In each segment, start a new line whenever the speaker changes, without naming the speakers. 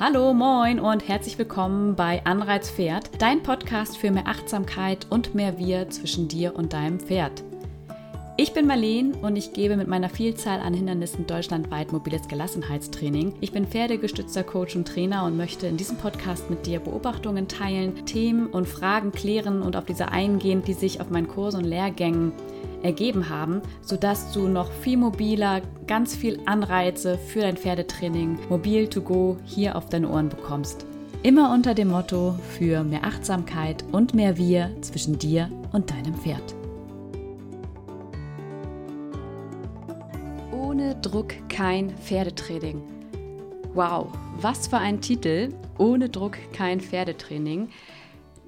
Hallo, moin und herzlich willkommen bei Anreiz Pferd, dein Podcast für mehr Achtsamkeit und mehr Wir zwischen dir und deinem Pferd. Ich bin Marleen und ich gebe mit meiner Vielzahl an Hindernissen deutschlandweit mobiles Gelassenheitstraining. Ich bin pferdegestützter Coach und Trainer und möchte in diesem Podcast mit dir Beobachtungen teilen, Themen und Fragen klären und auf diese eingehen, die sich auf meinen Kursen und Lehrgängen ergeben haben, sodass du noch viel mobiler, ganz viel Anreize für dein Pferdetraining mobil to go hier auf deine Ohren bekommst. Immer unter dem Motto für mehr Achtsamkeit und mehr Wir zwischen dir und deinem Pferd. Druck kein Pferdetraining. Wow, was für ein Titel. Ohne Druck kein Pferdetraining.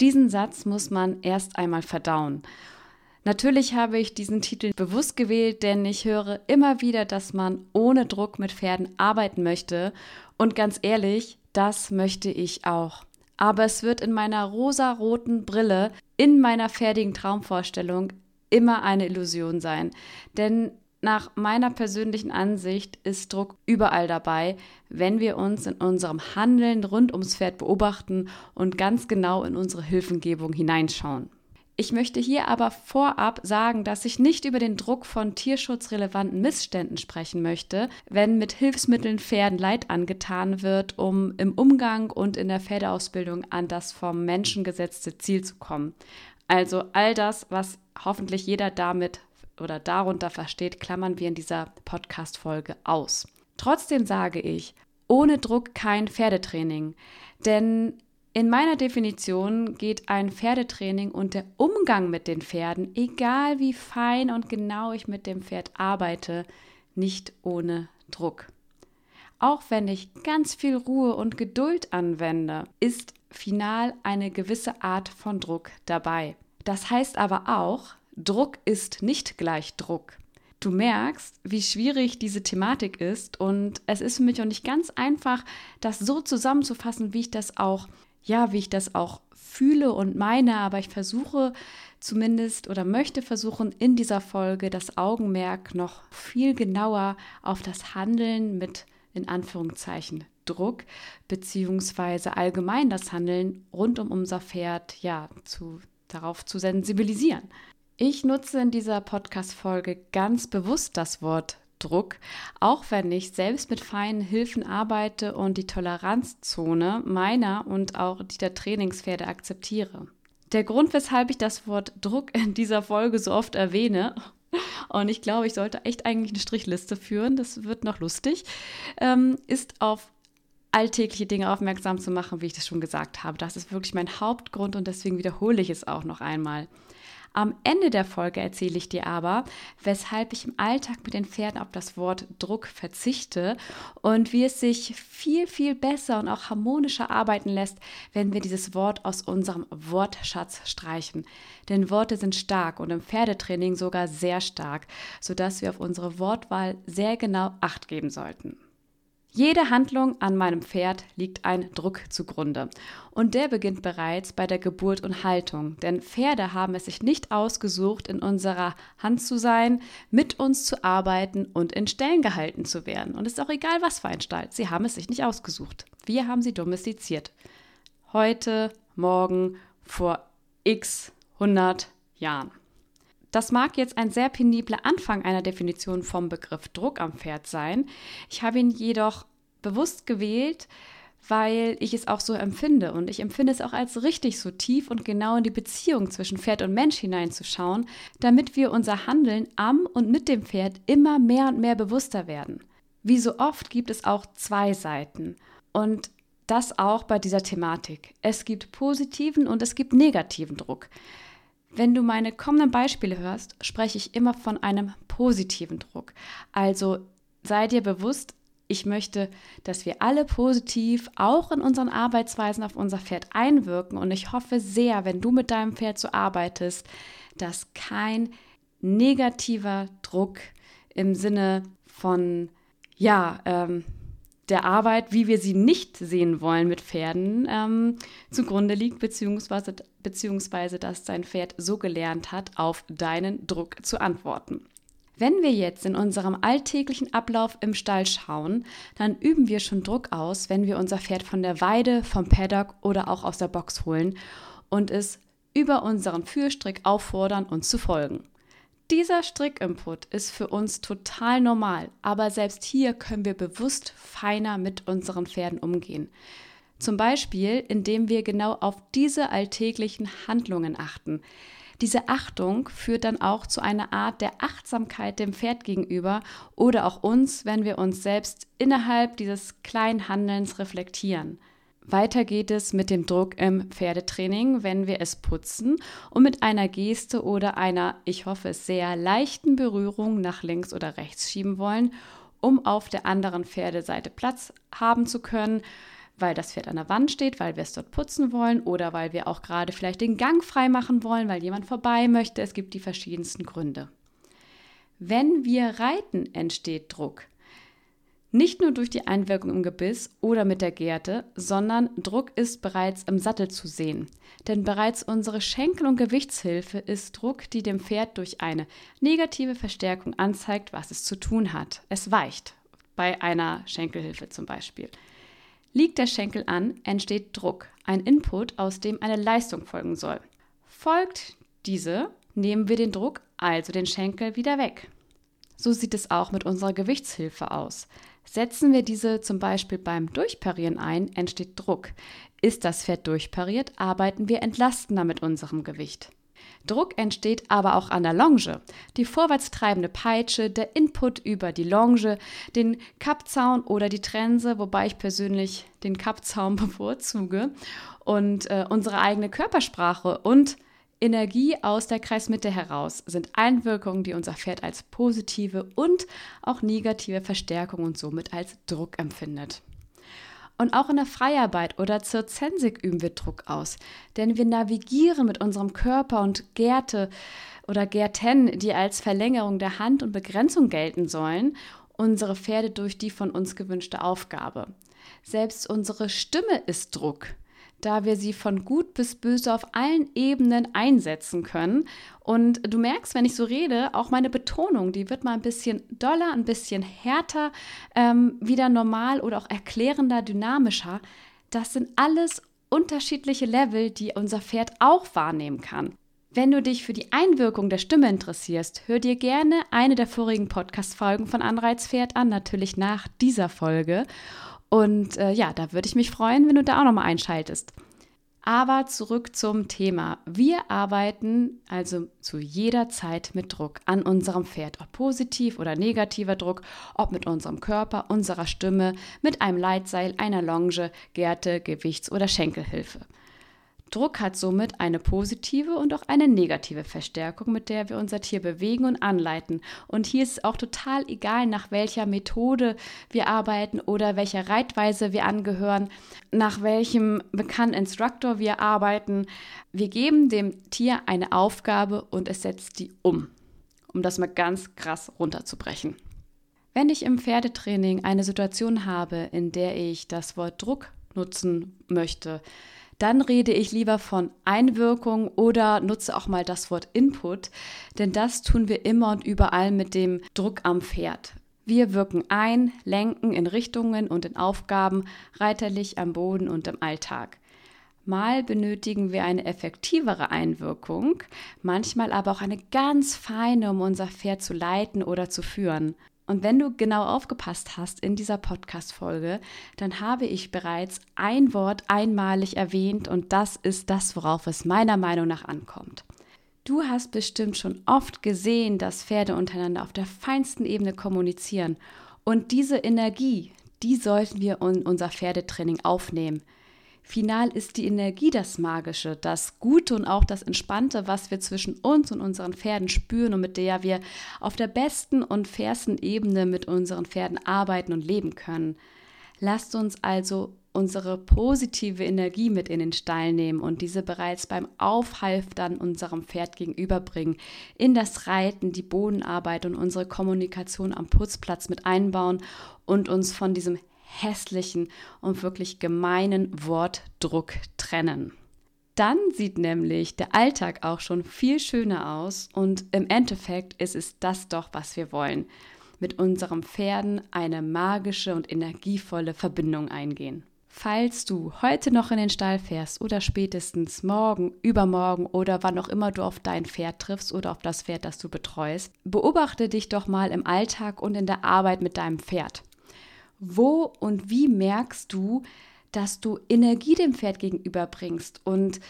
Diesen Satz muss man erst einmal verdauen. Natürlich habe ich diesen Titel bewusst gewählt, denn ich höre immer wieder, dass man ohne Druck mit Pferden arbeiten möchte. Und ganz ehrlich, das möchte ich auch. Aber es wird in meiner rosa-roten Brille, in meiner fertigen Traumvorstellung, immer eine Illusion sein. Denn nach meiner persönlichen Ansicht ist Druck überall dabei, wenn wir uns in unserem Handeln rund ums Pferd beobachten und ganz genau in unsere Hilfengebung hineinschauen. Ich möchte hier aber vorab sagen, dass ich nicht über den Druck von tierschutzrelevanten Missständen sprechen möchte, wenn mit Hilfsmitteln Pferden Leid angetan wird, um im Umgang und in der Pferdeausbildung an das vom Menschen gesetzte Ziel zu kommen. Also all das, was hoffentlich jeder damit oder darunter versteht, klammern wir in dieser Podcast-Folge aus. Trotzdem sage ich, ohne Druck kein Pferdetraining. Denn in meiner Definition geht ein Pferdetraining und der Umgang mit den Pferden, egal wie fein und genau ich mit dem Pferd arbeite, nicht ohne Druck. Auch wenn ich ganz viel Ruhe und Geduld anwende, ist final eine gewisse Art von Druck dabei. Das heißt aber auch, Druck ist nicht gleich Druck. Du merkst, wie schwierig diese Thematik ist und es ist für mich auch nicht ganz einfach, das so zusammenzufassen, wie ich das auch ja, wie ich das auch fühle und meine, aber ich versuche zumindest oder möchte versuchen, in dieser Folge das Augenmerk noch viel genauer auf das Handeln mit in Anführungszeichen Druck beziehungsweise allgemein das Handeln rund um unser Pferd ja zu darauf zu sensibilisieren. Ich nutze in dieser Podcast-Folge ganz bewusst das Wort Druck, auch wenn ich selbst mit feinen Hilfen arbeite und die Toleranzzone meiner und auch die der Trainingspferde akzeptiere. Der Grund, weshalb ich das Wort Druck in dieser Folge so oft erwähne, und ich glaube, ich sollte echt eigentlich eine Strichliste führen, das wird noch lustig, ähm, ist auf alltägliche Dinge aufmerksam zu machen, wie ich das schon gesagt habe. Das ist wirklich mein Hauptgrund und deswegen wiederhole ich es auch noch einmal. Am Ende der Folge erzähle ich dir aber, weshalb ich im Alltag mit den Pferden auf das Wort Druck verzichte und wie es sich viel, viel besser und auch harmonischer arbeiten lässt, wenn wir dieses Wort aus unserem Wortschatz streichen. Denn Worte sind stark und im Pferdetraining sogar sehr stark, sodass wir auf unsere Wortwahl sehr genau acht geben sollten. Jede Handlung an meinem Pferd liegt ein Druck zugrunde. Und der beginnt bereits bei der Geburt und Haltung. Denn Pferde haben es sich nicht ausgesucht, in unserer Hand zu sein, mit uns zu arbeiten und in Stellen gehalten zu werden. Und es ist auch egal, was für ein Stall. Sie haben es sich nicht ausgesucht. Wir haben sie domestiziert. Heute, morgen, vor x 100 Jahren. Das mag jetzt ein sehr penibler Anfang einer Definition vom Begriff Druck am Pferd sein. Ich habe ihn jedoch bewusst gewählt, weil ich es auch so empfinde. Und ich empfinde es auch als richtig, so tief und genau in die Beziehung zwischen Pferd und Mensch hineinzuschauen, damit wir unser Handeln am und mit dem Pferd immer mehr und mehr bewusster werden. Wie so oft gibt es auch zwei Seiten. Und das auch bei dieser Thematik. Es gibt positiven und es gibt negativen Druck. Wenn du meine kommenden Beispiele hörst, spreche ich immer von einem positiven Druck. Also sei dir bewusst, ich möchte, dass wir alle positiv auch in unseren Arbeitsweisen auf unser Pferd einwirken. Und ich hoffe sehr, wenn du mit deinem Pferd so arbeitest, dass kein negativer Druck im Sinne von, ja, ähm, der Arbeit, wie wir sie nicht sehen wollen mit Pferden, ähm, zugrunde liegt, beziehungsweise, beziehungsweise dass dein Pferd so gelernt hat, auf deinen Druck zu antworten. Wenn wir jetzt in unserem alltäglichen Ablauf im Stall schauen, dann üben wir schon Druck aus, wenn wir unser Pferd von der Weide, vom Paddock oder auch aus der Box holen und es über unseren Führstrick auffordern, uns zu folgen. Dieser Strickinput ist für uns total normal, aber selbst hier können wir bewusst feiner mit unseren Pferden umgehen. Zum Beispiel, indem wir genau auf diese alltäglichen Handlungen achten. Diese Achtung führt dann auch zu einer Art der Achtsamkeit dem Pferd gegenüber oder auch uns, wenn wir uns selbst innerhalb dieses kleinen Handelns reflektieren. Weiter geht es mit dem Druck im Pferdetraining, wenn wir es putzen und mit einer Geste oder einer, ich hoffe, sehr leichten Berührung nach links oder rechts schieben wollen, um auf der anderen Pferdeseite Platz haben zu können weil das Pferd an der Wand steht, weil wir es dort putzen wollen oder weil wir auch gerade vielleicht den Gang frei machen wollen, weil jemand vorbei möchte. Es gibt die verschiedensten Gründe. Wenn wir reiten, entsteht Druck. Nicht nur durch die Einwirkung im Gebiss oder mit der Gerte, sondern Druck ist bereits im Sattel zu sehen. Denn bereits unsere Schenkel- und Gewichtshilfe ist Druck, die dem Pferd durch eine negative Verstärkung anzeigt, was es zu tun hat. Es weicht, bei einer Schenkelhilfe zum Beispiel. Liegt der Schenkel an, entsteht Druck, ein Input, aus dem eine Leistung folgen soll. Folgt diese, nehmen wir den Druck, also den Schenkel, wieder weg. So sieht es auch mit unserer Gewichtshilfe aus. Setzen wir diese zum Beispiel beim Durchparieren ein, entsteht Druck. Ist das Pferd durchpariert, arbeiten wir entlastender mit unserem Gewicht. Druck entsteht aber auch an der Longe. Die vorwärts treibende Peitsche, der Input über die Longe, den Kappzaun oder die Trense, wobei ich persönlich den Kappzaun bevorzuge, und äh, unsere eigene Körpersprache und Energie aus der Kreismitte heraus sind Einwirkungen, die unser Pferd als positive und auch negative Verstärkung und somit als Druck empfindet. Und auch in der Freiarbeit oder zur Zensik üben wir Druck aus. Denn wir navigieren mit unserem Körper und Gärte oder Gärten, die als Verlängerung der Hand und Begrenzung gelten sollen, unsere Pferde durch die von uns gewünschte Aufgabe. Selbst unsere Stimme ist Druck da wir sie von gut bis böse auf allen Ebenen einsetzen können. Und du merkst, wenn ich so rede, auch meine Betonung, die wird mal ein bisschen doller, ein bisschen härter, ähm, wieder normal oder auch erklärender, dynamischer. Das sind alles unterschiedliche Level, die unser Pferd auch wahrnehmen kann. Wenn du dich für die Einwirkung der Stimme interessierst, hör dir gerne eine der vorigen Podcast-Folgen von Anreizpferd an, natürlich nach dieser Folge. Und äh, ja, da würde ich mich freuen, wenn du da auch nochmal einschaltest. Aber zurück zum Thema. Wir arbeiten also zu jeder Zeit mit Druck an unserem Pferd, ob positiv oder negativer Druck, ob mit unserem Körper, unserer Stimme, mit einem Leitseil, einer Longe, Gerte, Gewichts- oder Schenkelhilfe. Druck hat somit eine positive und auch eine negative Verstärkung, mit der wir unser Tier bewegen und anleiten. Und hier ist es auch total egal, nach welcher Methode wir arbeiten oder welcher Reitweise wir angehören, nach welchem bekannten Instruktor wir arbeiten. Wir geben dem Tier eine Aufgabe und es setzt die um, um das mal ganz krass runterzubrechen. Wenn ich im Pferdetraining eine Situation habe, in der ich das Wort Druck nutzen möchte, dann rede ich lieber von Einwirkung oder nutze auch mal das Wort Input, denn das tun wir immer und überall mit dem Druck am Pferd. Wir wirken ein, lenken in Richtungen und in Aufgaben, reiterlich am Boden und im Alltag. Mal benötigen wir eine effektivere Einwirkung, manchmal aber auch eine ganz feine, um unser Pferd zu leiten oder zu führen. Und wenn du genau aufgepasst hast in dieser Podcast-Folge, dann habe ich bereits ein Wort einmalig erwähnt und das ist das, worauf es meiner Meinung nach ankommt. Du hast bestimmt schon oft gesehen, dass Pferde untereinander auf der feinsten Ebene kommunizieren. Und diese Energie, die sollten wir in unser Pferdetraining aufnehmen. Final ist die Energie das Magische, das Gute und auch das Entspannte, was wir zwischen uns und unseren Pferden spüren und mit der wir auf der besten und fairsten Ebene mit unseren Pferden arbeiten und leben können. Lasst uns also unsere positive Energie mit in den Stall nehmen und diese bereits beim Aufhalftern unserem Pferd gegenüberbringen, in das Reiten, die Bodenarbeit und unsere Kommunikation am Putzplatz mit einbauen und uns von diesem hässlichen und wirklich gemeinen Wortdruck trennen. Dann sieht nämlich der Alltag auch schon viel schöner aus und im Endeffekt ist es das doch, was wir wollen. Mit unserem Pferden eine magische und energievolle Verbindung eingehen. Falls du heute noch in den Stall fährst oder spätestens morgen, übermorgen oder wann auch immer du auf dein Pferd triffst oder auf das Pferd, das du betreust, beobachte dich doch mal im Alltag und in der Arbeit mit deinem Pferd. Wo und wie merkst du, dass du Energie dem Pferd gegenüberbringst und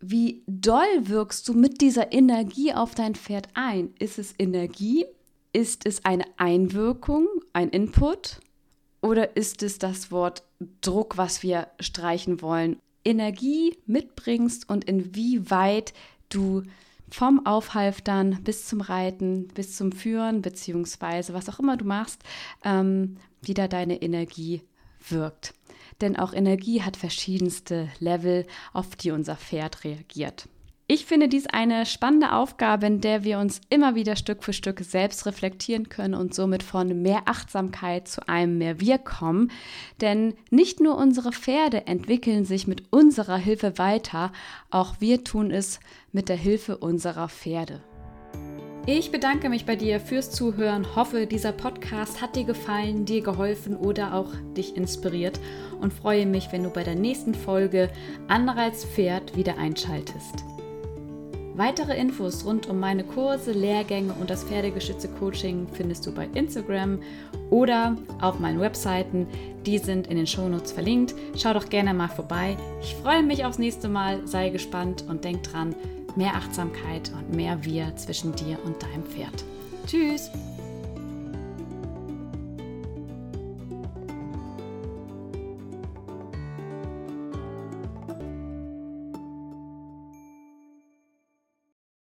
wie doll wirkst du mit dieser Energie auf dein Pferd ein? Ist es Energie? Ist es eine Einwirkung, ein Input? Oder ist es das Wort Druck, was wir streichen wollen? Energie mitbringst und inwieweit du vom Aufhalftern bis zum Reiten, bis zum Führen, beziehungsweise was auch immer du machst, ähm, wieder deine Energie wirkt. Denn auch Energie hat verschiedenste Level, auf die unser Pferd reagiert. Ich finde dies eine spannende Aufgabe, in der wir uns immer wieder Stück für Stück selbst reflektieren können und somit von mehr Achtsamkeit zu einem mehr Wir kommen. Denn nicht nur unsere Pferde entwickeln sich mit unserer Hilfe weiter, auch wir tun es mit der Hilfe unserer Pferde. Ich bedanke mich bei dir fürs Zuhören, hoffe, dieser Podcast hat dir gefallen, dir geholfen oder auch dich inspiriert und freue mich, wenn du bei der nächsten Folge Anreiz Pferd wieder einschaltest. Weitere Infos rund um meine Kurse, Lehrgänge und das Pferdegeschütze-Coaching findest du bei Instagram oder auf meinen Webseiten. Die sind in den Shownotes verlinkt. Schau doch gerne mal vorbei. Ich freue mich aufs nächste Mal. Sei gespannt und denk dran, mehr Achtsamkeit und mehr Wir zwischen dir und deinem Pferd. Tschüss!